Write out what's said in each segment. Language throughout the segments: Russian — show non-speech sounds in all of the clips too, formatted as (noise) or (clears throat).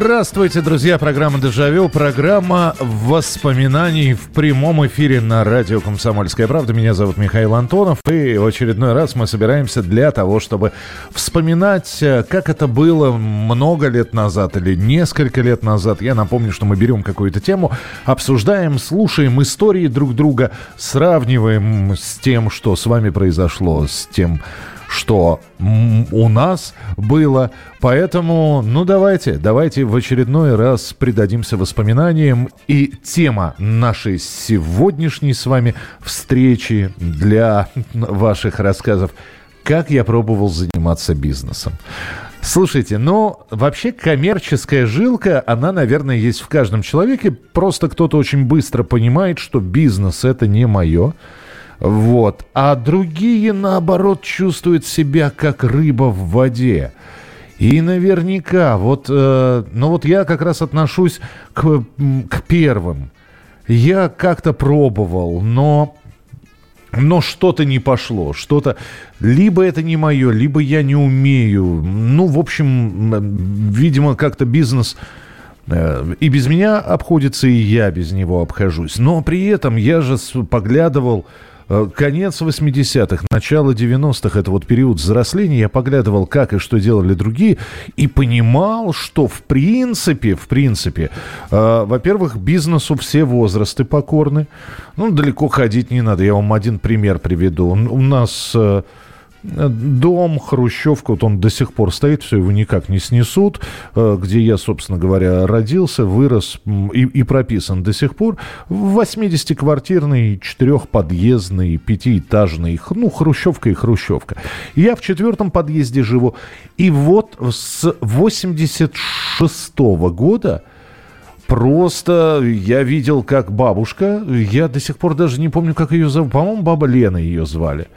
Здравствуйте, друзья. Программа «Дежавю». Программа воспоминаний в прямом эфире на радио «Комсомольская правда». Меня зовут Михаил Антонов. И в очередной раз мы собираемся для того, чтобы вспоминать, э, как это было много лет назад или несколько лет назад. Я напомню, что мы берем какую-то тему, обсуждаем, слушаем истории друг друга, сравниваем с тем, что с вами произошло, с тем, что у нас было. Поэтому, ну давайте, давайте в очередной раз придадимся воспоминаниям. И тема нашей сегодняшней с вами встречи для ваших рассказов «Как я пробовал заниматься бизнесом». Слушайте, ну, вообще коммерческая жилка, она, наверное, есть в каждом человеке. Просто кто-то очень быстро понимает, что бизнес – это не мое. Вот. А другие, наоборот, чувствуют себя как рыба в воде. И наверняка, вот, э, ну вот я как раз отношусь к, к первым. Я как-то пробовал, но но что-то не пошло, что-то... Либо это не мое, либо я не умею. Ну, в общем, видимо, как-то бизнес э, и без меня обходится, и я без него обхожусь. Но при этом я же поглядывал конец 80-х, начало 90-х, это вот период взросления, я поглядывал, как и что делали другие, и понимал, что в принципе, в принципе, э, во-первых, бизнесу все возрасты покорны, ну, далеко ходить не надо, я вам один пример приведу. У нас... Э, Дом, Хрущевка, вот он до сих пор стоит, все его никак не снесут, э, где я, собственно говоря, родился, вырос и, и прописан до сих пор. 80-квартирный, четырехподъездный, пятиэтажный, ну, Хрущевка и Хрущевка. Я в четвертом подъезде живу. И вот с 86 -го года Просто я видел, как бабушка, я до сих пор даже не помню, как ее зовут, по-моему, баба Лена ее звали.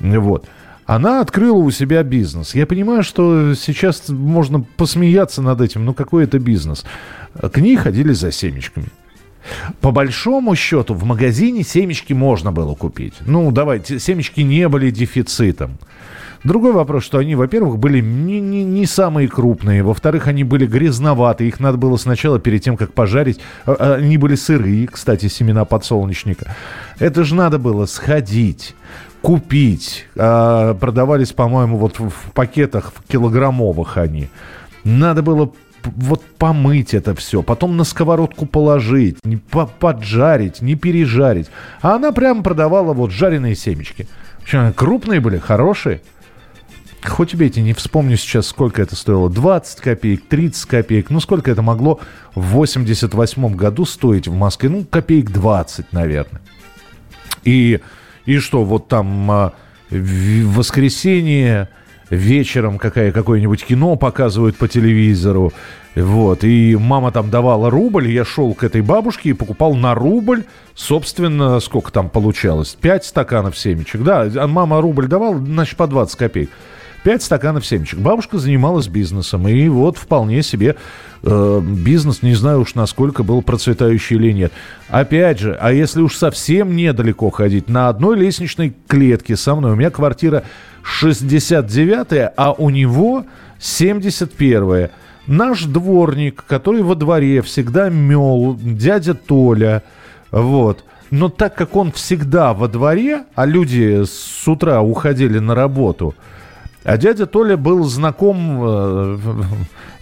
Вот. Она открыла у себя бизнес. Я понимаю, что сейчас можно посмеяться над этим, но какой это бизнес? К ней ходили за семечками. По большому счету, в магазине семечки можно было купить. Ну, давайте, семечки не были дефицитом. Другой вопрос, что они, во-первых, были не, не, не самые крупные, во-вторых, они были грязноватые, их надо было сначала, перед тем, как пожарить, а, а, они были сырые, кстати, семена подсолнечника. Это же надо было сходить, купить. А, продавались, по-моему, вот в пакетах в килограммовых они. Надо было вот помыть это все, потом на сковородку положить, не по поджарить, не пережарить. А она прямо продавала вот жареные семечки. Причем крупные были, хорошие. Хоть убейте, не вспомню сейчас, сколько это стоило. 20 копеек, 30 копеек. Ну, сколько это могло в 88 году стоить в Москве? Ну, копеек 20, наверное. И и что, вот там а, в воскресенье вечером какая, какое-нибудь кино показывают по телевизору, вот, и мама там давала рубль, я шел к этой бабушке и покупал на рубль, собственно, сколько там получалось, 5 стаканов семечек, да, а мама рубль давала, значит, по 20 копеек. 5 стаканов семечек. Бабушка занималась бизнесом, и вот вполне себе э, бизнес, не знаю уж насколько был процветающий или нет. Опять же, а если уж совсем недалеко ходить, на одной лестничной клетке со мной, у меня квартира 69 а у него 71 Наш дворник, который во дворе всегда мел, дядя Толя, вот. Но так как он всегда во дворе, а люди с утра уходили на работу – а дядя Толя был знаком, э,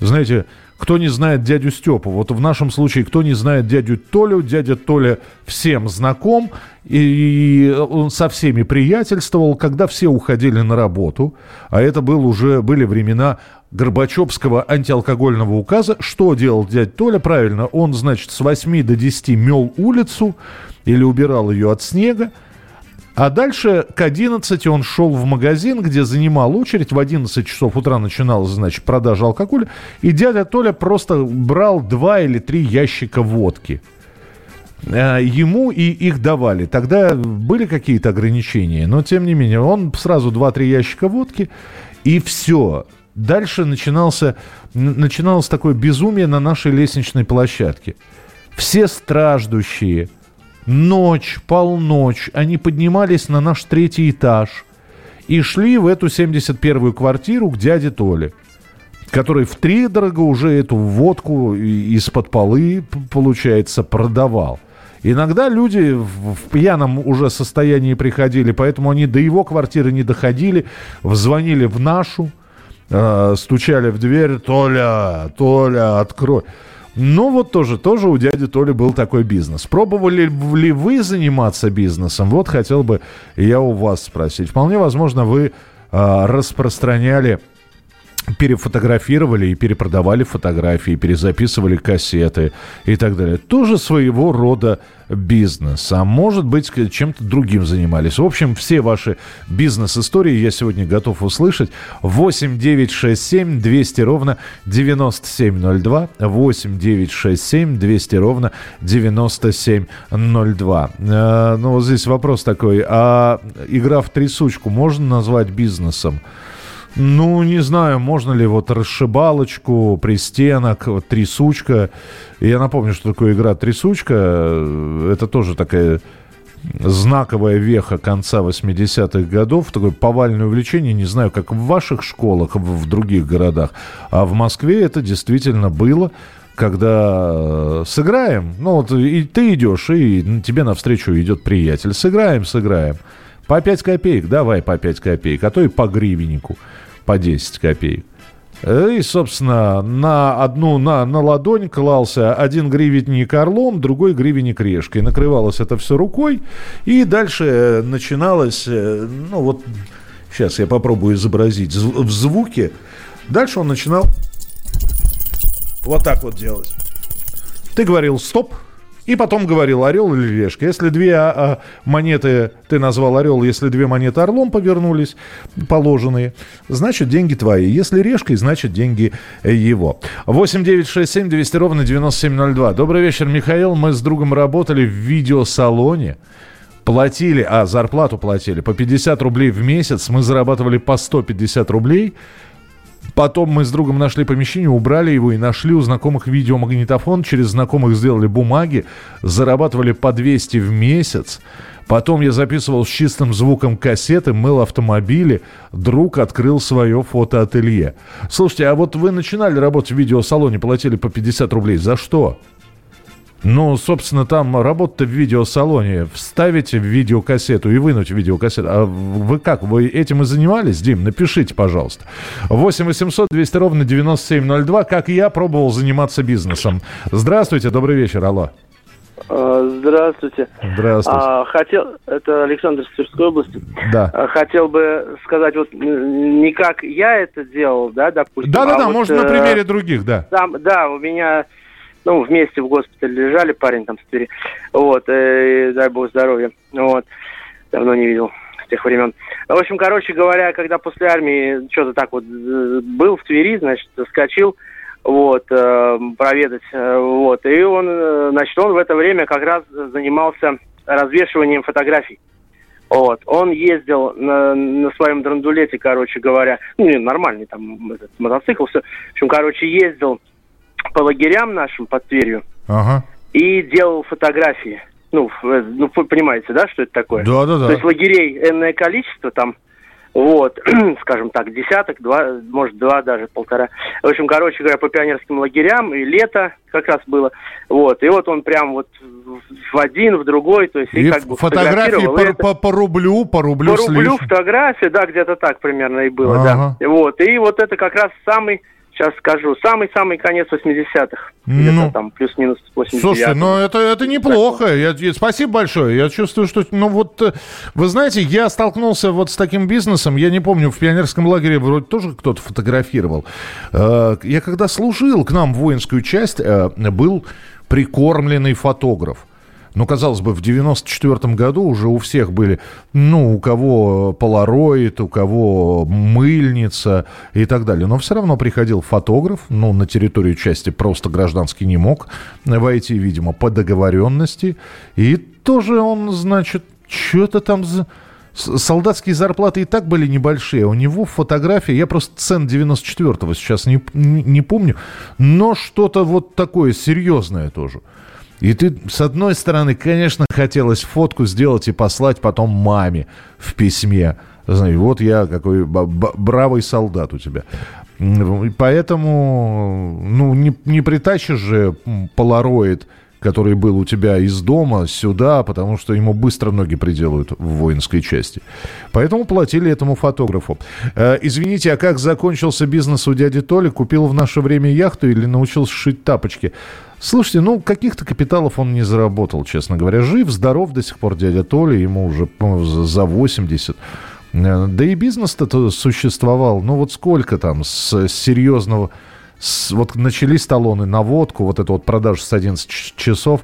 знаете, кто не знает дядю Степу. Вот в нашем случае, кто не знает дядю Толю, дядя Толя всем знаком, и он со всеми приятельствовал, когда все уходили на работу, а это был уже, были времена Горбачевского антиалкогольного указа. Что делал дядя Толя? Правильно, он, значит, с 8 до 10 мел улицу или убирал ее от снега, А дальше к 11 он шел в магазин, где занимал очередь. В 11 часов утра начиналась, значит, продажа алкоголя. И дядя Толя просто брал два или три ящика водки. Э, ему и их давали. Тогда были какие-то ограничения, но тем не менее, он сразу 2-3 ящика водки, и все. Дальше начинался, начиналось такое безумие на нашей лестничной площадке. Все страждущие, ночь, полночь, они поднимались на наш третий этаж и шли в эту 71-ю квартиру к дяде Толе который в три дорого уже эту водку из-под полы, получается, продавал. Иногда люди в, пьяном уже состоянии приходили, поэтому они до его квартиры не доходили, взвонили в нашу, э, стучали в дверь, Толя, Толя, открой. Ну вот тоже, тоже у дяди Толи был такой бизнес. Пробовали ли вы заниматься бизнесом? Вот хотел бы я у вас спросить. Вполне возможно, вы э, распространяли перефотографировали и перепродавали фотографии, перезаписывали кассеты и так далее. Тоже своего рода бизнес. А может быть, чем-то другим занимались. В общем, все ваши бизнес-истории я сегодня готов услышать. 8 9 6 7 200 ровно 9702. 8 9 6 7 200 ровно 9702. Э, ну, вот здесь вопрос такой. А игра в трясучку можно назвать бизнесом? Ну, не знаю, можно ли вот расшибалочку, пристенок, вот, трясучка. Я напомню, что такое игра трясучка. Это тоже такая знаковая веха конца 80-х годов, такое повальное увлечение, не знаю, как в ваших школах, в других городах, а в Москве это действительно было, когда сыграем, ну вот и ты идешь, и тебе навстречу идет приятель, сыграем, сыграем, по 5 копеек, давай по 5 копеек, а то и по гривеннику по 10 копеек. И, собственно, на одну, на, на ладонь клался один гривенник орлом, другой гривенник решкой. Накрывалось это все рукой. И дальше э, начиналось, э, ну вот, сейчас я попробую изобразить в звуке. Дальше он начинал вот так вот делать. Ты говорил «стоп», и потом говорил, орел или решка. Если две а, а, монеты, ты назвал орел, если две монеты орлом повернулись, положенные, значит деньги твои. Если решкой, значит деньги его. 8 9 6 7 200 ровно 9702. Добрый вечер, Михаил. Мы с другом работали в видеосалоне платили, а зарплату платили по 50 рублей в месяц, мы зарабатывали по 150 рублей. Потом мы с другом нашли помещение, убрали его и нашли у знакомых видеомагнитофон. Через знакомых сделали бумаги, зарабатывали по 200 в месяц. Потом я записывал с чистым звуком кассеты, мыл автомобили. Друг открыл свое фотоателье. Слушайте, а вот вы начинали работать в видеосалоне, платили по 50 рублей. За что? Ну, собственно, там работа в видеосалоне. Вставить в видеокассету и вынуть видеокассету. А вы как? Вы этим и занимались, Дим? Напишите, пожалуйста. 8 800 200 ровно 9702. Как я пробовал заниматься бизнесом. Здравствуйте, добрый вечер, алло. А, здравствуйте. Здравствуйте. А, хотел, это Александр с Тверской области. Да. А, хотел бы сказать, вот не как я это делал, да, допустим. Да, да, а да, вот, можно на э, примере других, да. Там, да, у меня ну, вместе в госпитале лежали, парень там с Твери, вот, э, дай бог здоровья, вот, давно не видел с тех времен. В общем, короче говоря, когда после армии что-то так вот э, был в Твери, значит, скочил, вот, э, проведать, э, вот, и он, э, значит, он в это время как раз занимался развешиванием фотографий. Вот, он ездил на, на своем драндулете, короче говоря, ну, не, нормальный там этот, мотоцикл, все. В общем, короче, ездил по лагерям нашим под Тверью Ага. и делал фотографии. Ну, э, ну, вы понимаете, да, что это такое? Да, да, То есть да. лагерей энное количество там, вот, (clears throat) скажем так, десяток, два, может, два даже, полтора. В общем, короче говоря, по пионерским лагерям, и лето как раз было, вот, и вот он прям вот в один, в другой, то есть, и, И как бы фотографии по, это- по- по рублю, по рублю по рублю лишним. фотография, да, где-то так примерно и было, Ага. да. Вот, и вот это как раз самый, сейчас скажу, самый-самый конец 80-х. Ну. Там плюс-минус 89 Слушайте, ну это, это неплохо. Я, я- спасибо большое. Я чувствую, что... Ну вот, э, вы знаете, я столкнулся вот с таким бизнесом. Я не помню, в пионерском лагере вроде тоже кто-то фотографировал. Э, Я когда служил, к нам в воинскую часть э, был прикормленный фотограф. Ну, казалось бы, в 94 году уже у всех были, ну, у кого полароид, у кого мыльница и так далее. Но все равно приходил фотограф, ну, на территорию части просто гражданский не мог войти, видимо, по договоренности. И тоже он, значит, что-то там... За солдатские зарплаты и так были небольшие. У него фотография, я просто цен 94-го сейчас не, не, помню, но что-то вот такое серьезное тоже. И ты, с одной стороны, конечно, хотелось фотку сделать и послать потом маме в письме. Знаешь, вот я какой бравый солдат у тебя. Поэтому, ну, не, не притащишь же полароид который был у тебя из дома сюда, потому что ему быстро ноги приделают в воинской части. Поэтому платили этому фотографу. Э, извините, а как закончился бизнес у дяди Толи? Купил в наше время яхту или научился шить тапочки? Слушайте, ну, каких-то капиталов он не заработал, честно говоря. Жив, здоров до сих пор дядя Толя, ему уже за 80. Э, да и бизнес-то существовал. Ну, вот сколько там с серьезного с, вот начались талоны на водку, вот это вот продажа с 11 часов.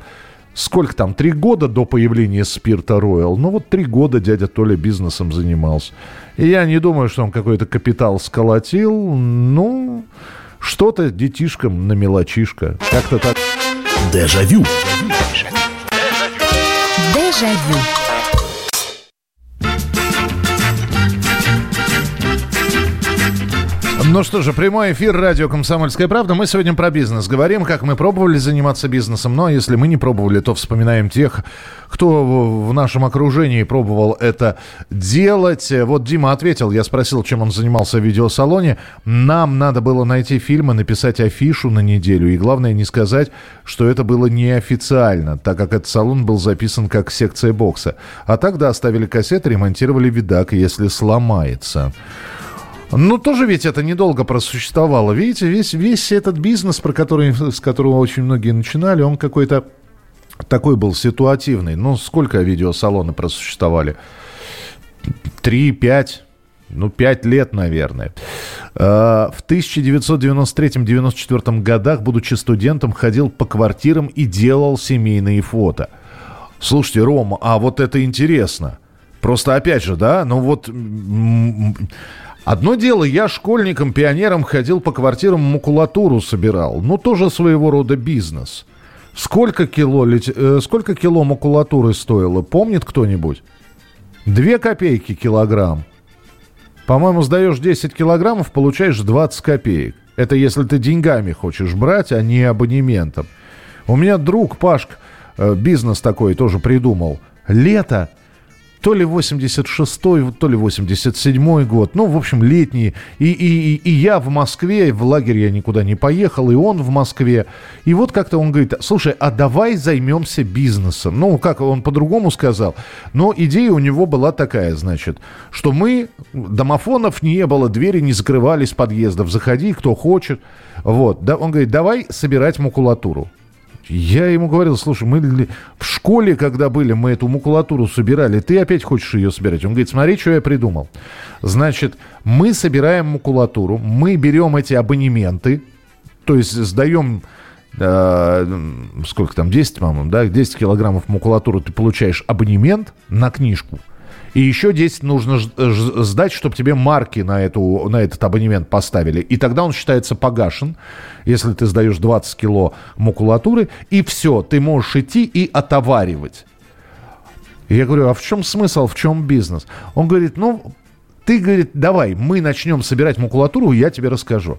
Сколько там? Три года до появления спирта Роyal. Ну вот три года дядя Толя бизнесом занимался. И я не думаю, что он какой-то капитал сколотил. Ну, что-то детишкам на мелочишка. Как-то так. Дежавю. Дежавю. Ну что же, прямой эфир радио «Комсомольская правда». Мы сегодня про бизнес говорим, как мы пробовали заниматься бизнесом. Но если мы не пробовали, то вспоминаем тех, кто в нашем окружении пробовал это делать. Вот Дима ответил, я спросил, чем он занимался в видеосалоне. Нам надо было найти фильм и написать афишу на неделю. И главное не сказать, что это было неофициально, так как этот салон был записан как секция бокса. А тогда оставили кассеты, ремонтировали видак, если сломается. Ну, тоже ведь это недолго просуществовало. Видите, весь, весь этот бизнес, про который, с которого очень многие начинали, он какой-то такой был ситуативный. Ну, сколько видеосалоны просуществовали? Три, пять, ну, пять лет, наверное. А, в 1993-94 годах, будучи студентом, ходил по квартирам и делал семейные фото. Слушайте, Рома, а вот это интересно. Просто опять же, да, ну вот Одно дело, я школьником, пионером ходил по квартирам, макулатуру собирал. Ну, тоже своего рода бизнес. Сколько кило, э, сколько кило макулатуры стоило, помнит кто-нибудь? Две копейки килограмм. По-моему, сдаешь 10 килограммов, получаешь 20 копеек. Это если ты деньгами хочешь брать, а не абонементом. У меня друг Пашк э, бизнес такой тоже придумал. Лето – то ли 86-й, то ли 87-й год. Ну, в общем, летние. И, и, и я в Москве, в лагерь я никуда не поехал, и он в Москве. И вот как-то он говорит, слушай, а давай займемся бизнесом. Ну, как он по-другому сказал. Но идея у него была такая, значит, что мы, домофонов не было, двери не закрывались подъездов, заходи, кто хочет. Вот, да, он говорит, давай собирать макулатуру. Я ему говорил, слушай, мы в школе, когда были, мы эту макулатуру собирали, ты опять хочешь ее собирать? Он говорит, смотри, что я придумал. Значит, мы собираем макулатуру, мы берем эти абонементы, то есть сдаем э, сколько там, 10, по-моему, да, 10 килограммов макулатуры ты получаешь абонемент на книжку – и еще 10 нужно сдать, чтобы тебе марки на, эту, на этот абонемент поставили. И тогда он считается погашен, если ты сдаешь 20 кило макулатуры. И все, ты можешь идти и отоваривать. Я говорю, а в чем смысл, в чем бизнес? Он говорит, ну, ты, говорит, давай, мы начнем собирать макулатуру, я тебе расскажу.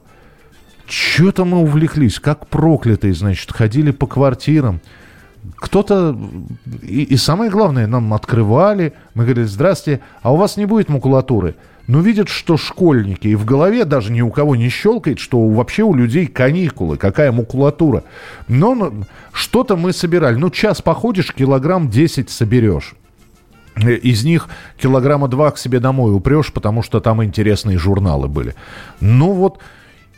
Что-то мы увлеклись, как проклятые, значит, ходили по квартирам, кто-то, и, и самое главное, нам открывали, мы говорили, здрасте, а у вас не будет макулатуры? Но видят, что школьники, и в голове даже ни у кого не щелкает, что вообще у людей каникулы, какая макулатура. Но ну, что-то мы собирали. Ну, час походишь, килограмм 10 соберешь. Из них килограмма два к себе домой упрешь, потому что там интересные журналы были. Ну вот,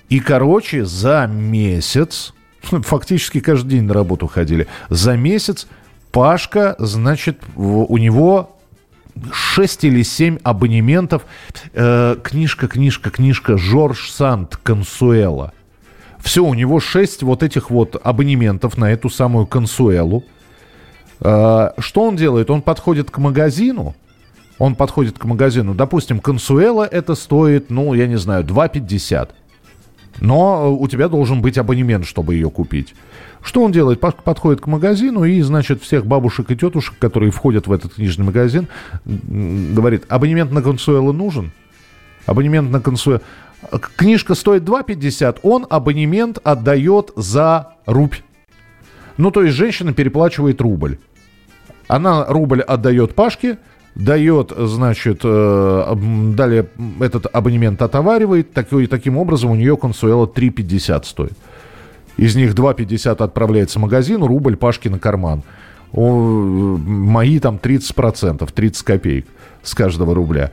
и, короче, за месяц (laughs) фактически каждый день на работу ходили. За месяц Пашка, значит, у него 6 или 7 абонементов. Э, книжка, книжка, книжка Жорж Санд Консуэла. Все, у него 6 вот этих вот абонементов на эту самую Консуэлу. Э, что он делает? Он подходит к магазину, он подходит к магазину, допустим, консуэла это стоит, ну, я не знаю, 2,50. Но у тебя должен быть абонемент, чтобы ее купить. Что он делает? Подходит к магазину и, значит, всех бабушек и тетушек, которые входят в этот книжный магазин, говорит, абонемент на консуэлы нужен? Абонемент на консуэлы... Книжка стоит 2,50, он абонемент отдает за рубль. Ну, то есть женщина переплачивает рубль. Она рубль отдает Пашке, дает, значит, э, далее этот абонемент отоваривает, такой, таким образом у нее консуэла 3,50 стоит. Из них 2,50 отправляется магазину, рубль Пашки на карман. О, мои там 30%, 30 копеек с каждого рубля.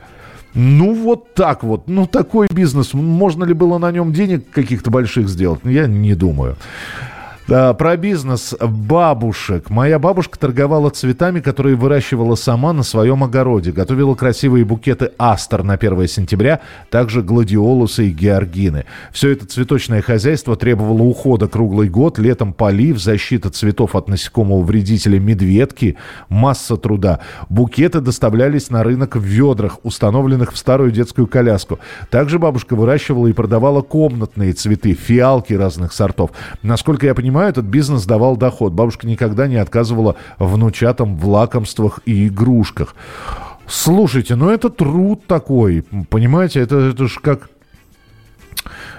Ну, вот так вот. Ну, такой бизнес. Можно ли было на нем денег каких-то больших сделать? Я не думаю. Да, про бизнес бабушек. Моя бабушка торговала цветами, которые выращивала сама на своем огороде. Готовила красивые букеты астер на 1 сентября, также гладиолусы и георгины. Все это цветочное хозяйство требовало ухода круглый год, летом полив, защита цветов от насекомого вредителя медведки, масса труда. Букеты доставлялись на рынок в ведрах, установленных в старую детскую коляску. Также бабушка выращивала и продавала комнатные цветы, фиалки разных сортов. Насколько я понимаю, понимаю, этот бизнес давал доход. Бабушка никогда не отказывала внучатам в лакомствах и игрушках. Слушайте, ну это труд такой, понимаете, это, это же как...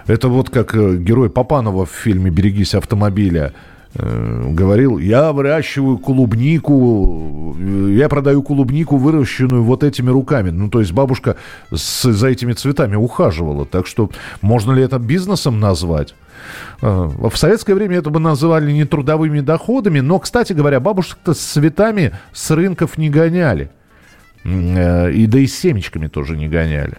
Это вот как э, герой Папанова в фильме «Берегись автомобиля» э, говорил, я выращиваю клубнику, я продаю клубнику, выращенную вот этими руками. Ну, то есть бабушка с, за этими цветами ухаживала. Так что можно ли это бизнесом назвать? Э, в советское время это бы называли не трудовыми доходами, но, кстати говоря, бабушек-то с цветами с рынков не гоняли. Э, и да и с семечками тоже не гоняли.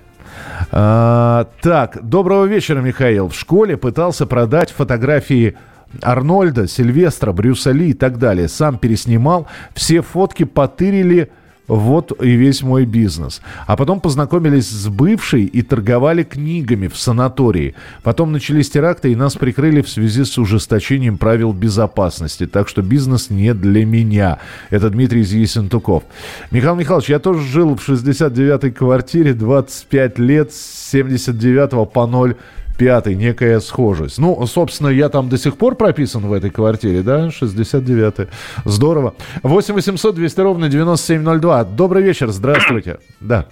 А, так, доброго вечера, Михаил. В школе пытался продать фотографии Арнольда, Сильвестра, Брюса Ли и так далее. Сам переснимал. Все фотки потырили вот и весь мой бизнес. А потом познакомились с бывшей и торговали книгами в санатории. Потом начались теракты, и нас прикрыли в связи с ужесточением правил безопасности. Так что бизнес не для меня. Это Дмитрий Зисентуков. Михаил Михайлович, я тоже жил в 69-й квартире 25 лет с 79 по 0 пятый, некая схожесть. Ну, собственно, я там до сих пор прописан в этой квартире, да, 69-й. Здорово. 8 800 200 ровно 9702. Добрый вечер, здравствуйте. Да.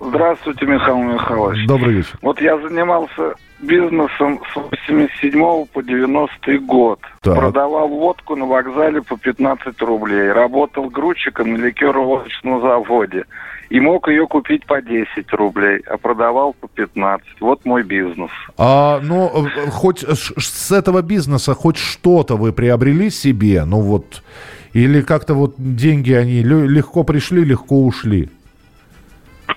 Здравствуйте, Михаил Михайлович. Добрый вечер. Вот я занимался бизнесом с 87 по 90 год. Так. Продавал водку на вокзале по 15 рублей. Работал грузчиком на ликероводочном заводе. И мог ее купить по 10 рублей, а продавал по 15. Вот мой бизнес. А, ну, э, хоть с этого бизнеса хоть что-то вы приобрели себе? Ну вот, или как-то вот деньги, они легко пришли, легко ушли?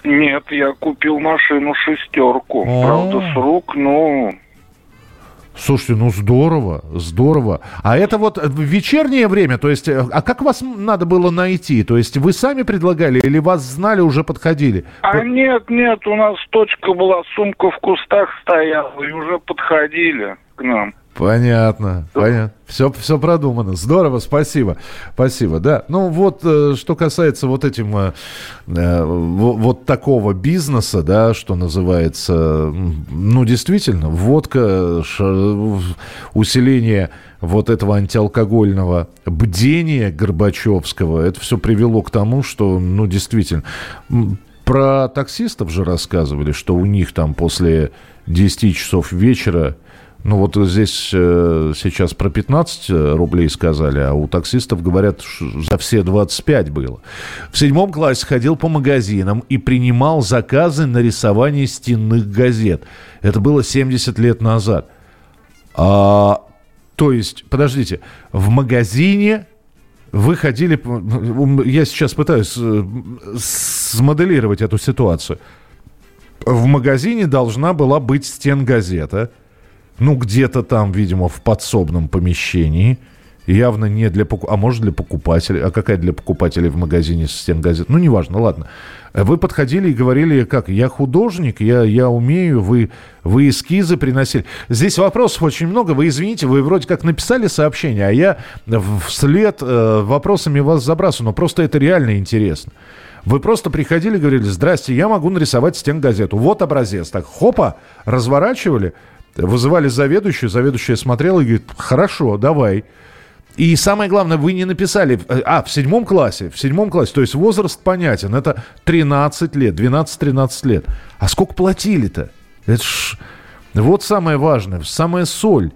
Нет, я купил машину шестерку. А-а-а. Правда, с рук, ну, Слушайте, ну здорово, здорово. А это вот в вечернее время, то есть, э, а как вас надо было найти? То есть вы сами предлагали или вас знали, уже подходили? А нет, нет, у нас точка была, сумка в кустах стояла, и уже подходили к нам. Понятно, понятно. Все, все продумано. Здорово, спасибо. Спасибо, да. Ну вот, э, что касается вот этим, э, э вот такого бизнеса, да, что называется, ну, действительно, водка, усиление вот этого антиалкогольного бдения Горбачевского, это все привело к тому, что, ну, действительно, про таксистов же рассказывали, что у них там после 10 часов вечера ну вот здесь э, сейчас про 15 э, рублей сказали, а у таксистов говорят, за все 25 было. В седьмом классе ходил по магазинам и принимал заказы на рисование стенных газет. Это было 70 лет назад. А, то есть, подождите, в магазине вы ходили... Я сейчас пытаюсь э, смоделировать эту ситуацию. В магазине должна была быть стенгазета газета ну, где-то там, видимо, в подсобном помещении. явно не для покупателей, а может для покупателей. А какая для покупателей в магазине система газет? Ну, неважно, ладно. Вы подходили и говорили, как, я художник, я, я умею, вы, вы эскизы приносили. Здесь вопросов очень много, вы извините, вы вроде как написали сообщение, а я вслед э, вопросами вас забрасываю, но просто это реально интересно. Вы просто приходили и говорили, здрасте, я могу нарисовать стенгазету. Вот образец. Так, хопа, разворачивали, вызывали заведующую, заведующая смотрела и говорит, хорошо, давай. И самое главное, вы не написали... Э, а, в седьмом классе. В седьмом классе. То есть возраст понятен. Это 13 лет, 12-13 лет. А сколько платили-то? Это ж... Вот самое важное, самая соль.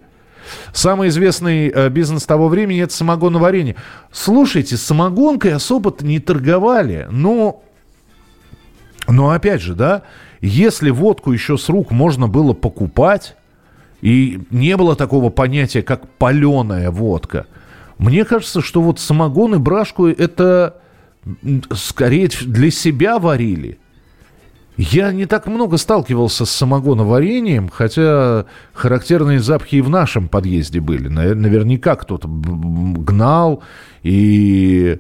Самый известный э, бизнес того времени – это самогоноварение. Слушайте, самогонкой особо-то не торговали. Но, но опять же, да, если водку еще с рук можно было покупать, и не было такого понятия, как паленая водка – мне кажется, что вот самогон и брашку это скорее для себя варили. Я не так много сталкивался с самогоноварением, хотя характерные запахи и в нашем подъезде были. Наверняка кто-то гнал, и,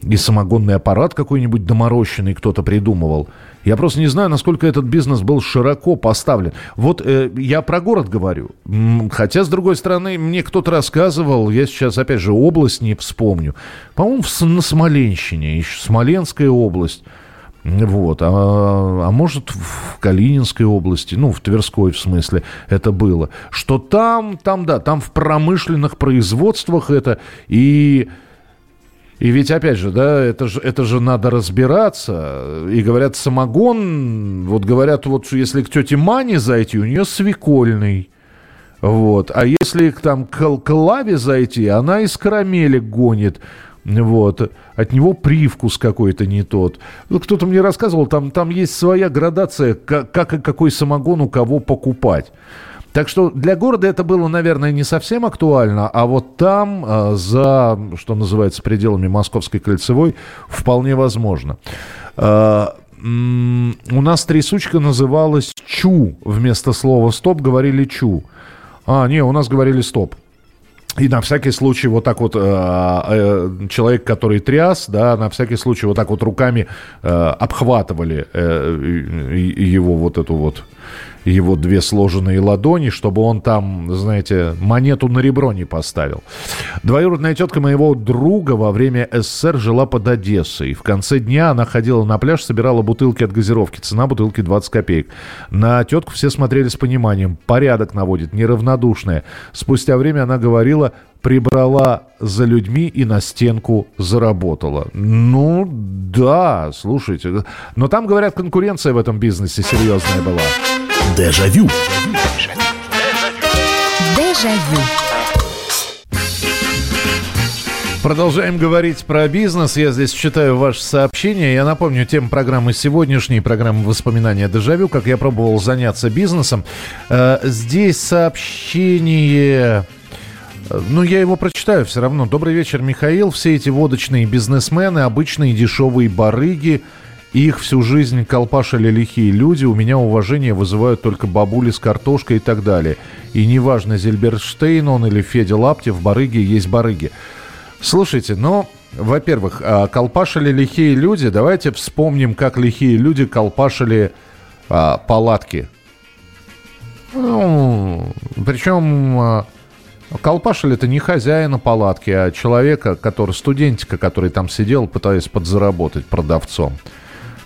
и самогонный аппарат какой-нибудь доморощенный кто-то придумывал. Я просто не знаю, насколько этот бизнес был широко поставлен. Вот э, я про город говорю. Хотя, с другой стороны, мне кто-то рассказывал, я сейчас, опять же, область не вспомню. По-моему, на Смоленщине, еще Смоленская область. Вот. А, а может, в Калининской области, ну, в Тверской, в смысле, это было. Что там, там, да, там в промышленных производствах это и и ведь, опять же, да, это же, это же надо разбираться. И говорят, самогон, вот говорят, вот если к тете Мане зайти, у нее свекольный. Вот. А если там к, к Лаве зайти, она из карамели гонит. Вот. От него привкус какой-то не тот. Ну, кто-то мне рассказывал, там, там есть своя градация, как и какой самогон у кого покупать. Так что для города это было, наверное, не совсем актуально, а вот там, э, за, что называется, пределами Московской кольцевой, вполне возможно. Э, у нас трясучка называлась «чу». Вместо слова «стоп» говорили «чу». А, не, у нас говорили «стоп». И на всякий случай вот так вот э, э, человек, который тряс, да, на всякий случай вот так вот руками э, обхватывали э, его вот эту вот его две сложенные ладони, чтобы он там, знаете, монету на ребро не поставил. Двоюродная тетка моего друга во время СССР жила под Одессой. В конце дня она ходила на пляж, собирала бутылки от газировки. Цена бутылки 20 копеек. На тетку все смотрели с пониманием. Порядок наводит, неравнодушная. Спустя время она говорила, прибрала за людьми и на стенку заработала. Ну, да, слушайте. Но там, говорят, конкуренция в этом бизнесе серьезная была. Дежавю. Дежавю. Продолжаем говорить про бизнес. Я здесь читаю ваши сообщения. Я напомню, тему программы сегодняшней, программы «Воспоминания Дежавю», как я пробовал заняться бизнесом. Э, здесь сообщение... Э, ну, я его прочитаю все равно. Добрый вечер, Михаил. Все эти водочные бизнесмены, обычные дешевые барыги – их всю жизнь колпашили лихие люди, у меня уважение вызывают только бабули с картошкой и так далее. И неважно, Зельберштейн он или Федя Лаптев, барыги есть барыги. Слушайте, ну, во-первых, а, колпашили лихие люди, давайте вспомним, как лихие люди колпашили а, палатки. Ну, причем а, колпашили это не хозяина палатки, а человека, который, студентика, который там сидел, пытаясь подзаработать продавцом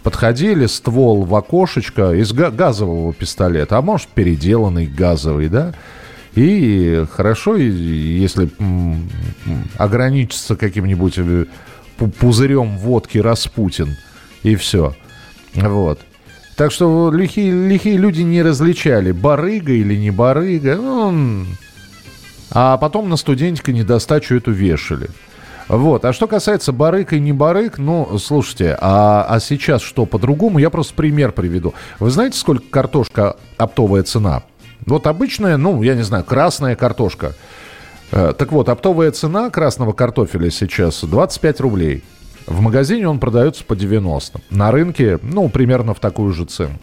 подходили, ствол в окошечко из газового пистолета, а может переделанный газовый, да, и хорошо, если ограничиться каким-нибудь э, пузырем водки Распутин, и все. Вот. Так что лихие, лихие люди не различали, барыга или не барыга. Ну, а потом на студентика недостачу эту вешали. Вот. А что касается барык и не барык, ну, слушайте, а, а сейчас что по-другому? Я просто пример приведу. Вы знаете, сколько картошка оптовая цена? Вот обычная, ну, я не знаю, красная картошка. Э, так вот, оптовая цена красного картофеля сейчас 25 рублей. В магазине он продается по 90. На рынке, ну, примерно в такую же цену.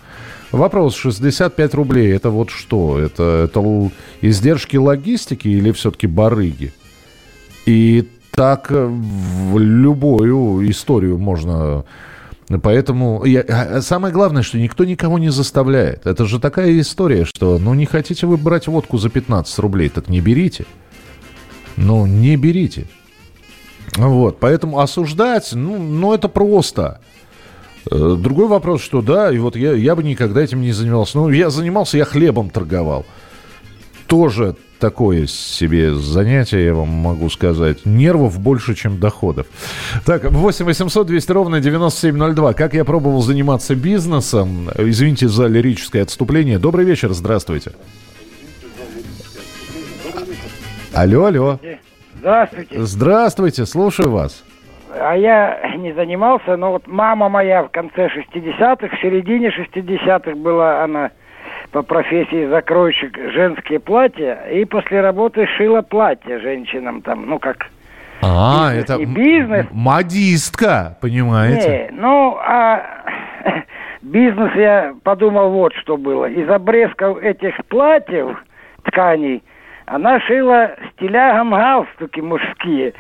Вопрос, 65 рублей, это вот что? Это, это издержки логистики или все-таки барыги? И так в любую историю можно Поэтому я, а, самое главное, что никто никого не заставляет. Это же такая история, что ну не хотите вы брать водку за 15 рублей, так не берите. Ну, не берите. Вот, поэтому осуждать, ну, ну это просто. Э, другой вопрос, что да, и вот я, я бы никогда этим не занимался. Ну, я занимался, я хлебом торговал. Тоже такое себе занятие, я вам могу сказать. Нервов больше, чем доходов. Так, 8 800 200 ровно 9702. Как я пробовал заниматься бизнесом? Извините за лирическое отступление. Добрый вечер, здравствуйте. Алло, алло. Здравствуйте. Здравствуйте, слушаю вас. А я не занимался, но вот мама моя в конце 60-х, в середине 60-х была она по профессии закройщик женские платья, и после работы шила платья женщинам там, ну как а, бизнес, это не бизнес. Модистка, понимаете? Не, ну, а (laughs) бизнес я подумал вот что было. Из обрезков этих платьев, тканей, она шила стилягом галстуки мужские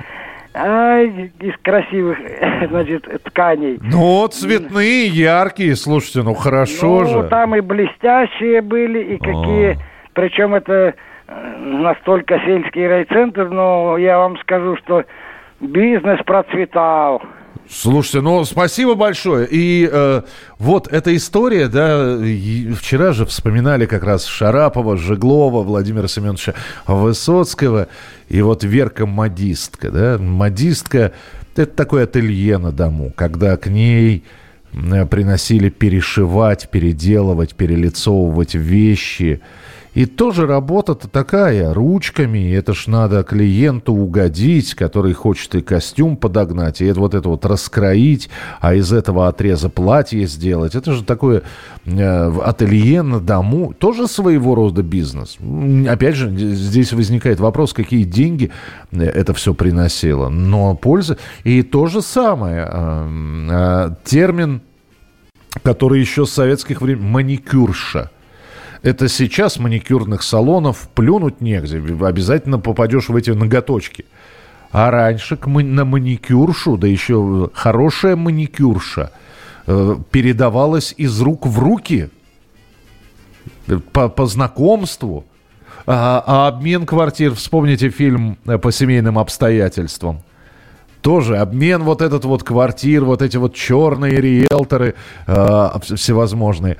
а, из красивых, (laughs) значит, тканей. Ну, цветные, яркие, слушайте, ну хорошо ну, же. там и блестящие были, и какие... А. Причем это э, настолько сельский райцентр, но я вам скажу, что бизнес процветал. Слушайте, ну спасибо большое. И э, вот эта история, да, вчера же вспоминали как раз Шарапова, Жеглова, Владимира Семеновича Высоцкого. И вот Верка модистка, да, модистка – это такое ателье на дому, когда к ней приносили перешивать, переделывать, перелицовывать вещи – и тоже работа-то такая, ручками, это ж надо клиенту угодить, который хочет и костюм подогнать, и это вот это вот раскроить, а из этого отреза платье сделать. Это же такое э, ателье на дому, тоже своего рода бизнес. Опять же, здесь возникает вопрос, какие деньги э, это все приносило. Но польза... И то же самое. Э, э, термин, который еще с советских времен, маникюрша – это сейчас маникюрных салонов плюнуть негде. Обязательно попадешь в эти ноготочки. А раньше на маникюршу, да еще хорошая маникюрша, э, передавалась из рук в руки по, по знакомству. А, а обмен квартир, вспомните фильм э, по семейным обстоятельствам. Тоже обмен вот этот вот квартир, вот эти вот черные риэлторы э, всевозможные.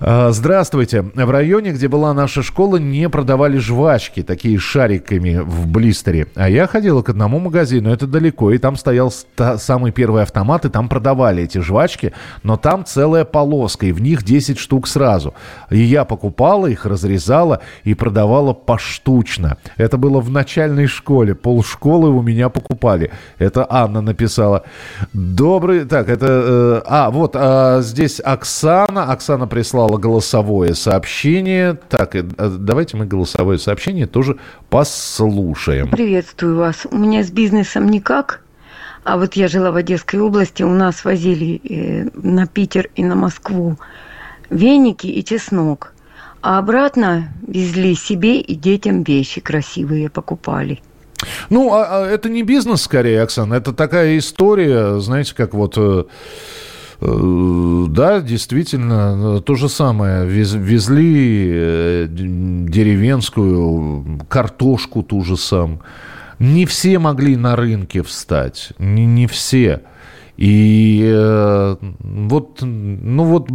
А, здравствуйте. В районе, где была наша школа, не продавали жвачки, такие шариками в блистере. А я ходила к одному магазину, это далеко, и там стоял самый первый автомат, и там продавали эти жвачки, но там целая полоска, и в них 10 штук сразу. И я покупала их, разрезала и продавала поштучно. Это было в начальной школе, полшколы у меня покупали. Это Анна написала. Добрый... Так, это... Э, а, вот, а, здесь Оксана. Оксана прислала прислала голосовое сообщение. Так, э, давайте мы голосовое сообщение тоже послушаем. Приветствую вас. У меня с бизнесом никак. А вот я жила в Одесской области, у нас возили э, на Питер и на Москву веники и чеснок. А обратно везли себе и детям вещи красивые покупали. Ну, а, а это не бизнес скорее, Оксана, это такая история, знаете, как вот... Да, действительно, то же самое. Везли э, деревенскую картошку ту же самую. Не все могли на рынке встать, не, не все. И э, вот, ну вот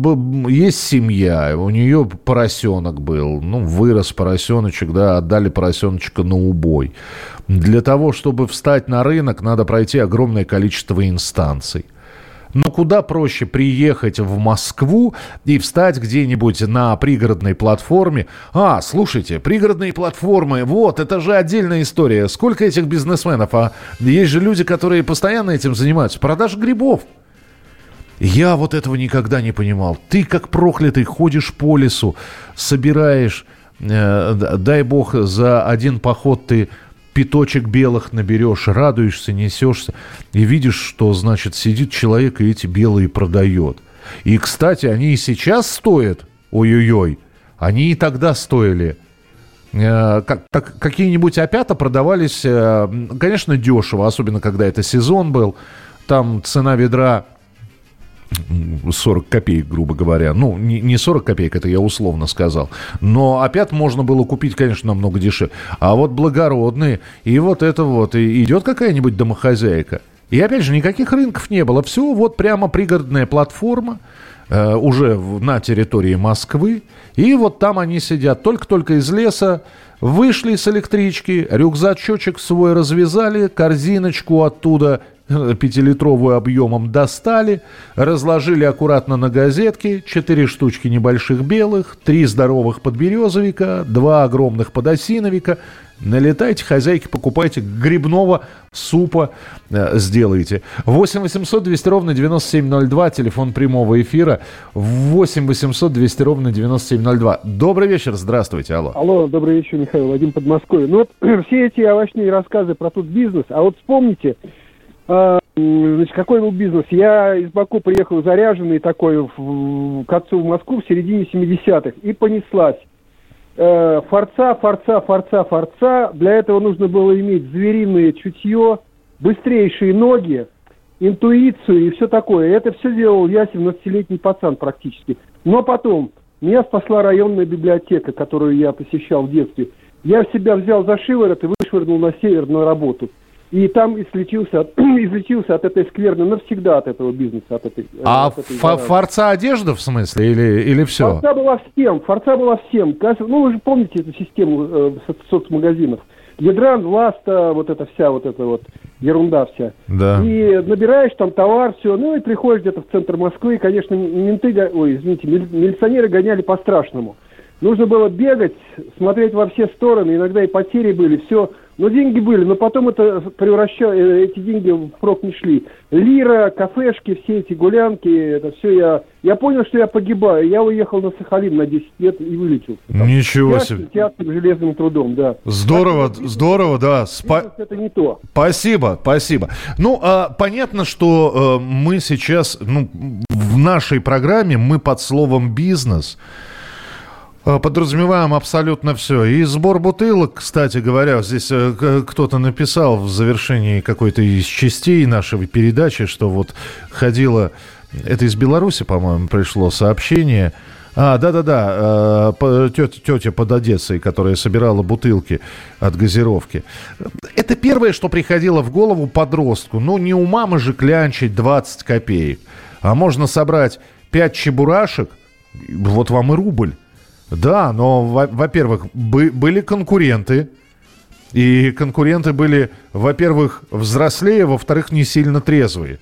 есть семья, у нее поросенок был, ну вырос поросеночек, да, отдали поросеночка на убой. Для того, чтобы встать на рынок, надо пройти огромное количество инстанций. Но куда проще приехать в Москву и встать где-нибудь на пригородной платформе. А, слушайте, пригородные платформы, вот, это же отдельная история. Сколько этих бизнесменов, а есть же люди, которые постоянно этим занимаются. Продажа грибов. Я вот этого никогда не понимал. Ты как проклятый ходишь по лесу, собираешь, э, дай бог, за один поход ты пяточек белых наберешь, радуешься, несешься, и видишь, что, значит, сидит человек и эти белые продает. И, кстати, они и сейчас стоят, ой-ой-ой, они и тогда стоили Э, как, так, какие-нибудь опята продавались, э, конечно, дешево, особенно когда это сезон был. Там цена ведра 40 копеек, грубо говоря. Ну, не, не 40 копеек, это я условно сказал. Но опять можно было купить, конечно, намного дешевле. А вот благородные, и вот это вот, и идет какая-нибудь домохозяйка. И опять же, никаких рынков не было. Все вот прямо пригородная платформа, э, уже в, на территории Москвы. И вот там они сидят, только-только из леса, вышли с электрички, рюкзачочек свой развязали, корзиночку оттуда пятилитровую объемом достали, разложили аккуратно на газетке, четыре штучки небольших белых, три здоровых подберезовика, два огромных подосиновика. Налетайте, хозяйки, покупайте грибного супа, э, сделайте. 8 800 200 ровно 9702, телефон прямого эфира. 8 800 200 ровно 9702. Добрый вечер, здравствуйте, алло. Алло, добрый вечер, Михаил, Вадим Подмосковье. Ну вот (clears throat) все эти овощные рассказы про тут бизнес, а вот вспомните, значит, какой был бизнес? Я из Баку приехал заряженный такой в, к отцу в Москву в середине 70-х и понеслась. Э, форца, форца, форца, форца. Для этого нужно было иметь звериное чутье, быстрейшие ноги, интуицию и все такое. Это все делал я, 17-летний пацан практически. Но потом меня спасла районная библиотека, которую я посещал в детстве. Я себя взял за шиворот и вышвырнул на северную работу – и там излечился, (clears throat) излечился от этой скверны навсегда, от этого бизнеса. От этой, а от этой форца одежда в смысле или, или все? Форца была всем, форца была всем. Ну, вы же помните эту систему э, соцмагазинов. Ядран, Ласта, вот эта вся вот эта вот ерунда вся. Да. И набираешь там товар, все, ну и приходишь где-то в центр Москвы, и, конечно, менты, ой, извините, милиционеры гоняли по-страшному. Нужно было бегать, смотреть во все стороны, иногда и потери были, все но деньги были, но потом это превращало, э, эти деньги в прок не шли. Лира, кафешки, все эти гулянки, это все я... Я понял, что я погибаю. Я уехал на Сахалин на 10 лет и вылечился. Ничего себе. Тяжким железным трудом, да. Здорово, так, здорово, да. Спа... Это не то. Спасибо, спасибо. Ну, а, понятно, что э, мы сейчас, ну, в нашей программе мы под словом «бизнес» подразумеваем абсолютно все. И сбор бутылок, кстати говоря, здесь э, кто-то написал в завершении какой-то из частей нашей передачи, что вот ходила, это из Беларуси, по-моему, пришло сообщение, а, да-да-да, э, тетя, тетя под Одессой, которая собирала бутылки от газировки. Это первое, что приходило в голову подростку. Ну, не у мамы же клянчить 20 копеек, а можно собрать 5 чебурашек, вот вам и рубль. Да, но, во-первых, бы, были конкуренты. И конкуренты были, во-первых, взрослее, во-вторых, не сильно трезвые.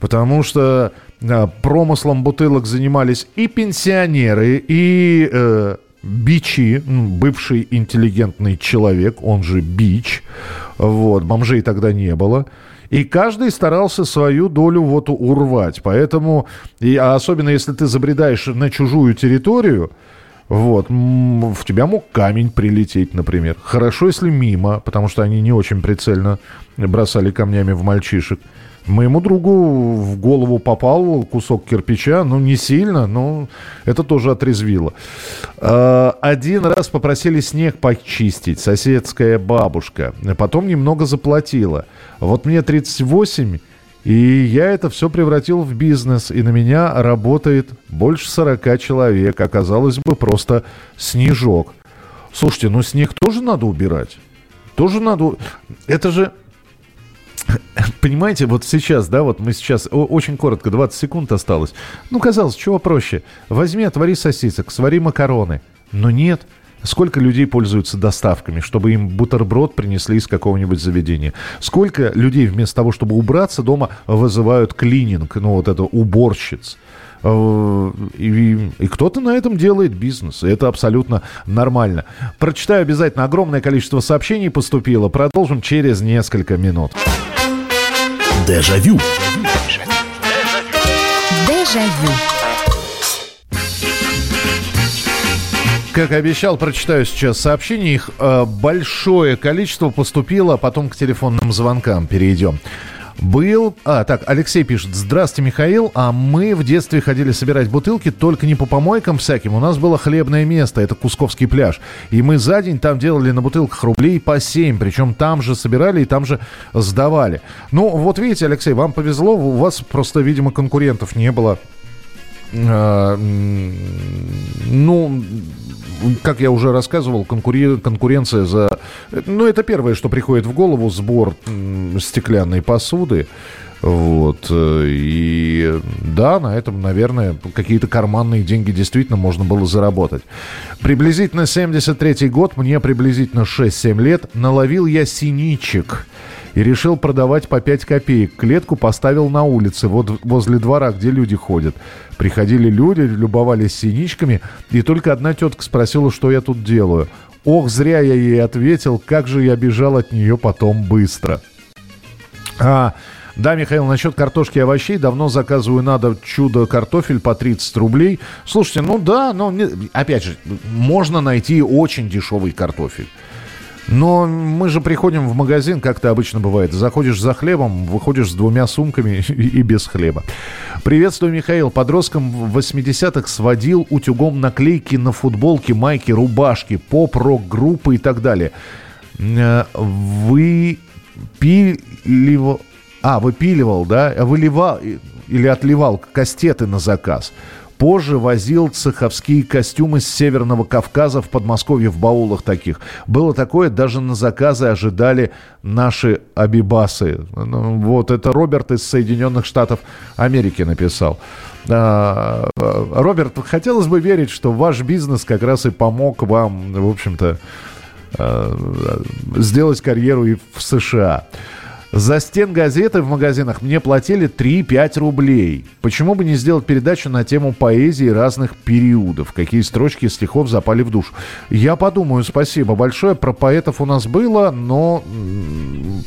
Потому что а, промыслом бутылок занимались и пенсионеры, и э, бичи, бывший интеллигентный человек, он же бич. Вот, бомжей тогда не было. И каждый старался свою долю вот урвать. Поэтому, и, а особенно если ты забредаешь на чужую территорию, вот. В тебя мог камень прилететь, например. Хорошо, если мимо, потому что они не очень прицельно бросали камнями в мальчишек. Моему другу в голову попал кусок кирпича, ну, не сильно, но это тоже отрезвило. А, один раз попросили снег почистить, соседская бабушка. Потом немного заплатила. Вот мне 38, и я это все превратил в бизнес, и на меня работает больше 40 человек, а казалось бы, просто снежок. Слушайте, ну снег тоже надо убирать. Тоже надо... Это же... (clears throat) Понимаете, вот сейчас, да, вот мы сейчас, очень коротко, 20 секунд осталось. Ну, казалось, чего проще? Возьми, отвори сосисок, свари макароны. Но нет, Сколько людей пользуются доставками, чтобы им бутерброд принесли из какого-нибудь заведения? Сколько людей вместо того, чтобы убраться дома, вызывают клининг, ну вот это уборщиц? Э, и, и кто-то на этом делает бизнес. И это абсолютно нормально. Прочитаю обязательно. Огромное количество сообщений поступило. Продолжим через несколько минут. Дежавю. Дежавю. Как обещал, прочитаю сейчас сообщения. Их э, большое количество поступило, потом к телефонным звонкам перейдем. Был... А, так, Алексей пишет. Здравствуйте, Михаил. А мы в детстве ходили собирать бутылки, только не по помойкам всяким. У нас было хлебное место, это Кусковский пляж. И мы за день там делали на бутылках рублей по 7. Причем там же собирали и там же сдавали. Ну, вот видите, Алексей, вам повезло. У вас просто, видимо, конкурентов не было. А, ну, как я уже рассказывал, конкури... конкуренция за... Ну, это первое, что приходит в голову, сбор стеклянной посуды. Вот. И да, на этом, наверное, какие-то карманные деньги действительно можно было заработать. Приблизительно 73-й год, мне приблизительно 6-7 лет, наловил я синичек и решил продавать по 5 копеек. Клетку поставил на улице, вот возле двора, где люди ходят. Приходили люди, любовались синичками, и только одна тетка спросила, что я тут делаю. Ох, зря я ей ответил, как же я бежал от нее потом быстро. А, да, Михаил, насчет картошки и овощей. Давно заказываю надо чудо-картофель по 30 рублей. Слушайте, ну да, но опять же, можно найти очень дешевый картофель. Но мы же приходим в магазин, как это обычно бывает. Заходишь за хлебом, выходишь с двумя сумками (laughs) и без хлеба. Приветствую, Михаил. Подростком в 80-х сводил утюгом наклейки на футболки, майки, рубашки, поп-рок-группы и так далее. Э, вы пиливал... А, выпиливал, да? Выливал или отливал кастеты на заказ. Позже возил цеховские костюмы с Северного Кавказа в Подмосковье в баулах таких. Было такое, даже на заказы ожидали наши абибасы. Ну, вот это Роберт из Соединенных Штатов Америки написал. А, Роберт, хотелось бы верить, что ваш бизнес как раз и помог вам, в общем-то, а, сделать карьеру и в США. За стен газеты в магазинах мне платили 3-5 рублей. Почему бы не сделать передачу на тему поэзии разных периодов? Какие строчки стихов запали в душу? Я подумаю, спасибо большое. Про поэтов у нас было, но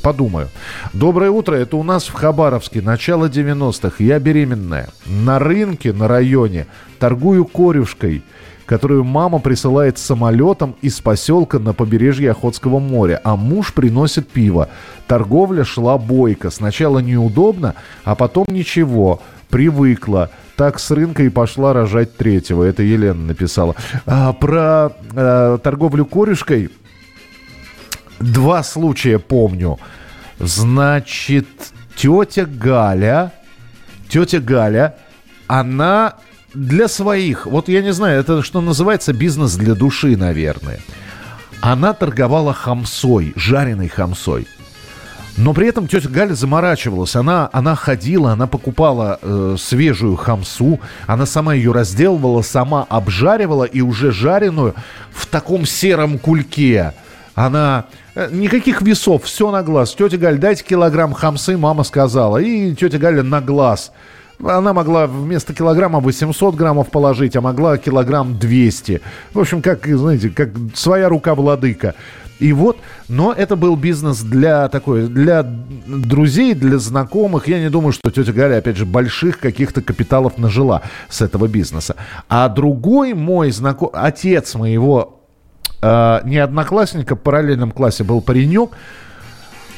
подумаю. Доброе утро, это у нас в Хабаровске, начало 90-х. Я беременная. На рынке на районе торгую корюшкой – которую мама присылает самолетом из поселка на побережье Охотского моря, а муж приносит пиво. Торговля шла бойко. Сначала неудобно, а потом ничего. Привыкла. Так с рынка и пошла рожать третьего. Это Елена написала. А, про а, торговлю корешкой два случая помню. Значит, тетя Галя, тетя Галя, она для своих, вот я не знаю, это что называется бизнес для души, наверное. Она торговала хамсой, жареной хамсой. Но при этом тетя Галя заморачивалась. Она, она ходила, она покупала э, свежую хамсу, она сама ее разделывала, сама обжаривала и уже жареную в таком сером кульке. Она... Э, никаких весов, все на глаз. Тетя Галя, дайте килограмм хамсы, мама сказала. И тетя Галя на глаз. Она могла вместо килограмма 800 граммов положить, а могла килограмм 200. В общем, как, знаете, как своя рука владыка. И вот, но это был бизнес для такой, для друзей, для знакомых. Я не думаю, что тетя Галя, опять же, больших каких-то капиталов нажила с этого бизнеса. А другой мой знакомый, отец моего э, не одноклассника, в параллельном классе был паренек,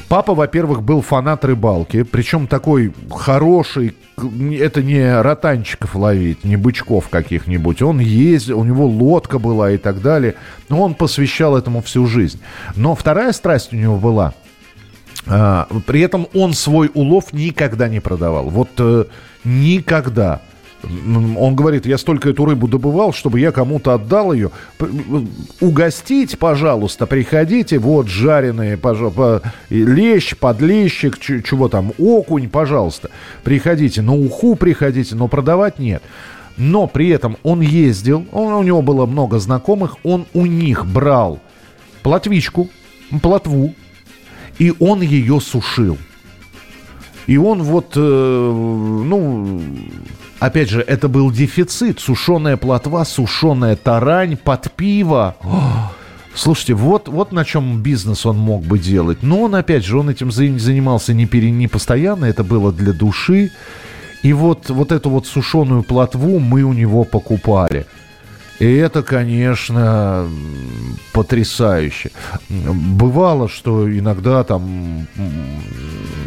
Папа, во-первых, был фанат рыбалки, причем такой хороший, это не ротанчиков ловить, не бычков каких-нибудь. Он ездил, у него лодка была и так далее. Но он посвящал этому всю жизнь. Но вторая страсть у него была а, – при этом он свой улов никогда не продавал. Вот э, никогда. Он говорит, я столько эту рыбу добывал, чтобы я кому-то отдал ее. Угостить, пожалуйста, приходите. Вот жареные, лещ, подлещик, чего там, окунь, пожалуйста. Приходите. На уху приходите, но продавать нет. Но при этом он ездил, он, у него было много знакомых, он у них брал плотвичку, плотву, и он ее сушил. И он вот, э, ну, Опять же, это был дефицит. Сушеная плотва, сушеная тарань под пиво. (gasps) Слушайте, вот, вот на чем бизнес он мог бы делать. Но он, опять же, он этим занимался не, пере, не постоянно, это было для души. И вот, вот эту вот сушеную плотву мы у него покупали. И это, конечно, потрясающе. Бывало, что иногда там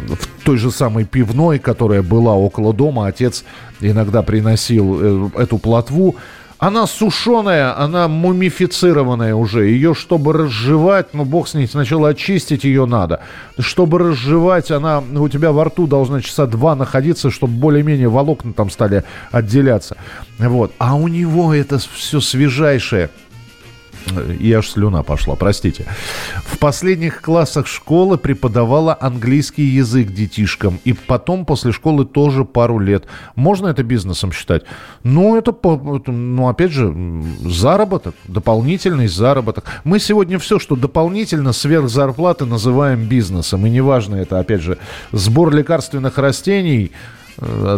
в той же самой пивной, которая была около дома. Отец иногда приносил э, эту плотву. Она сушеная, она мумифицированная уже. Ее, чтобы разжевать, ну, бог с ней, сначала очистить ее надо. Чтобы разжевать, она у тебя во рту должна часа два находиться, чтобы более-менее волокна там стали отделяться. Вот. А у него это все свежайшее. И аж слюна пошла, простите. В последних классах школы преподавала английский язык детишкам. И потом после школы тоже пару лет. Можно это бизнесом считать? Ну, это, ну, опять же, заработок, дополнительный заработок. Мы сегодня все, что дополнительно сверх зарплаты называем бизнесом. И неважно, это, опять же, сбор лекарственных растений –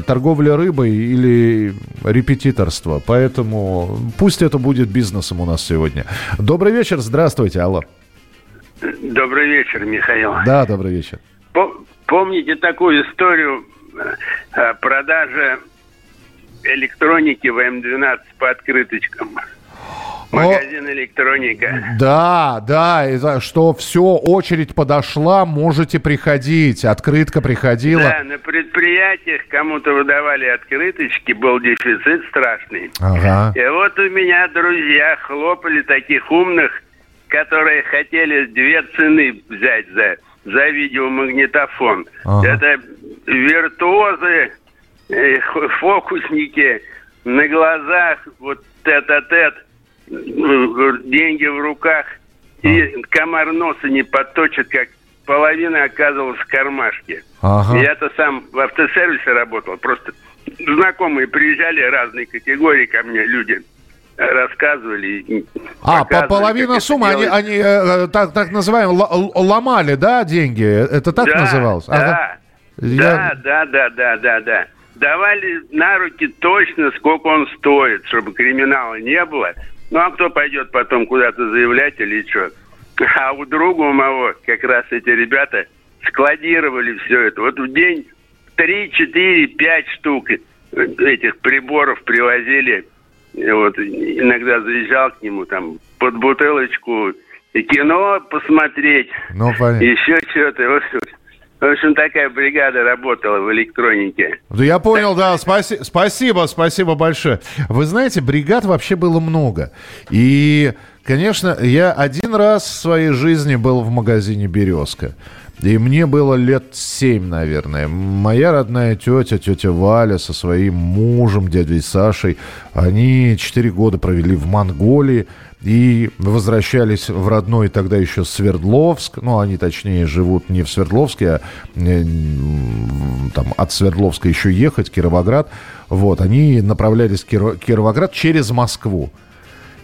торговля рыбой или репетиторство. Поэтому пусть это будет бизнесом у нас сегодня. Добрый вечер, здравствуйте, алло. Добрый вечер, Михаил. Да, добрый вечер. Помните такую историю э, продажи электроники в М12 по открыточкам? Магазин электроника. Да, да, что все, очередь подошла, можете приходить. Открытка приходила. Да, на предприятиях кому-то выдавали открыточки, был дефицит страшный. Ага. И вот у меня друзья хлопали таких умных, которые хотели две цены взять за, за видеомагнитофон. Ага. Это виртуозы, э, фокусники на глазах, вот тет-а-тет деньги в руках, и а. комар носа не подточит, как половина оказывалась в кармашке. Ага. Я-то сам в автосервисе работал, просто знакомые приезжали разные категории ко мне люди рассказывали. А, по половина суммы, они, они э, так, так называемые, ломали, да, деньги? Это так да, называлось? Да, ага. Я... да, да, да, да, да, да. Давали на руки точно, сколько он стоит, чтобы криминала не было. Ну, а кто пойдет потом куда-то заявлять или что? (laughs) А у друга у моего как раз эти ребята складировали все это. Вот в день 3, 4, 5 штук этих приборов привозили. И вот иногда заезжал к нему там под бутылочку и кино посмотреть. Ну, понятно. Еще что-то. Вот, в общем, такая бригада работала в электронике. Да я понял, да. Спаси, спасибо, спасибо большое. Вы знаете, бригад вообще было много. И, конечно, я один раз в своей жизни был в магазине «Березка». И мне было лет семь, наверное. Моя родная тетя, тетя Валя со своим мужем, дядей Сашей, они четыре года провели в Монголии и возвращались в родной тогда еще Свердловск. Ну, они, точнее, живут не в Свердловске, а э, там от Свердловска еще ехать, Кировоград. Вот, они направлялись в Кировоград через Москву.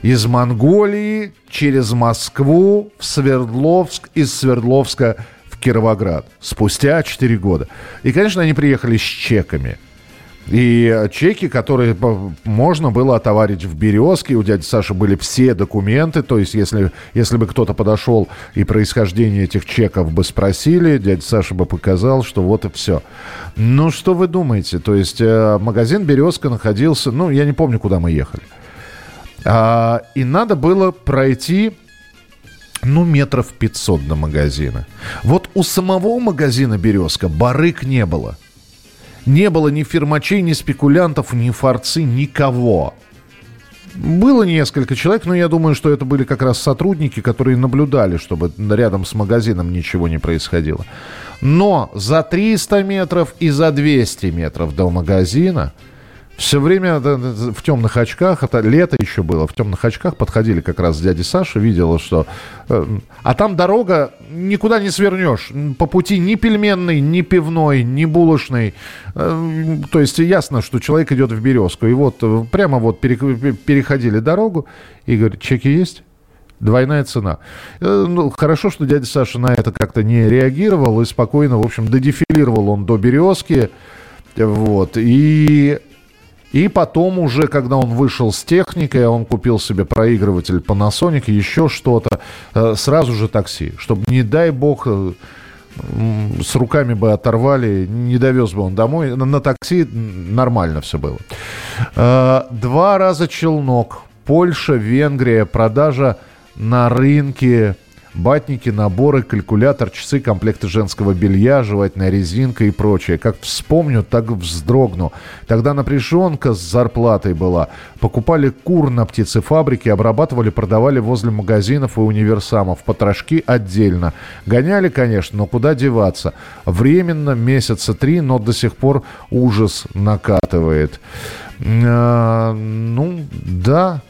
Из Монголии через Москву в Свердловск, из Свердловска в Кировоград. Спустя 4 года. И, конечно, они приехали с чеками – и чеки, которые можно было отоварить в «Березке», у дяди Саши были все документы, то есть если, если бы кто-то подошел и происхождение этих чеков бы спросили, дядя Саша бы показал, что вот и все. Ну, что вы думаете? То есть э, магазин «Березка» находился, ну, я не помню, куда мы ехали. А, и надо было пройти ну, метров 500 до магазина. Вот у самого магазина «Березка» барык не было – не было ни фирмачей, ни спекулянтов, ни форцы, никого. Было несколько человек, но я думаю, что это были как раз сотрудники, которые наблюдали, чтобы рядом с магазином ничего не происходило. Но за 300 метров и за 200 метров до магазина – все время в темных очках, это лето еще было, в темных очках подходили как раз дяди Саша, видела, что... Э, а там дорога никуда не свернешь. По пути ни пельменный, ни пивной, ни булочный. Э, то есть ясно, что человек идет в Березку. И вот э, прямо вот переходили дорогу и говорит, чеки есть? Двойная цена. Ну, хорошо, что дядя Саша на это как-то не реагировал и спокойно, в общем, додефилировал он до Березки. Вот. И и потом уже, когда он вышел с техникой, он купил себе проигрыватель Panasonic, еще что-то, э, сразу же такси, чтобы, не дай бог, э, с руками бы оторвали, не довез бы он домой. На такси нормально все было. Э, два раза челнок. Польша, Венгрия, продажа на рынке батники, наборы, калькулятор, часы, комплекты женского белья, жевательная резинка и прочее. Как вспомню, так вздрогну. Тогда напряженка с зарплатой была. Покупали кур на птицефабрике, обрабатывали, продавали возле магазинов и универсамов. Потрошки отдельно. Гоняли, конечно, но куда деваться. Временно, месяца три, но до сих пор ужас накатывает. А, ну, да,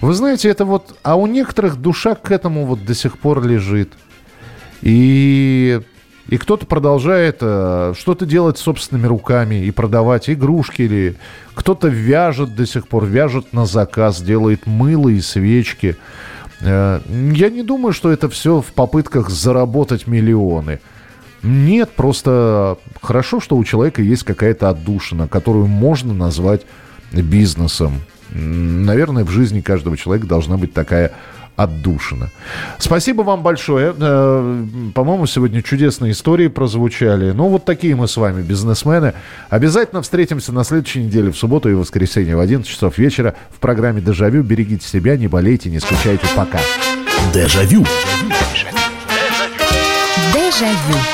вы знаете, это вот... А у некоторых душа к этому вот до сих пор лежит. И и кто-то продолжает э, что-то делать собственными руками и продавать игрушки или кто-то вяжет до сих пор, вяжет на заказ, делает мыло и свечки. Э, я не думаю, что это все в попытках заработать миллионы. Нет, просто хорошо, что у человека есть какая-то отдушина, которую можно назвать бизнесом. Наверное, в жизни каждого человека должна быть такая отдушина. Спасибо вам большое. Э, по-моему, сегодня чудесные истории прозвучали. Ну, вот такие мы с вами, бизнесмены. Обязательно встретимся на следующей неделе, в субботу и воскресенье в 11 часов вечера в программе «Дежавю». Берегите себя, не болейте, не скучайте. Пока. Дежавю. Дежавю.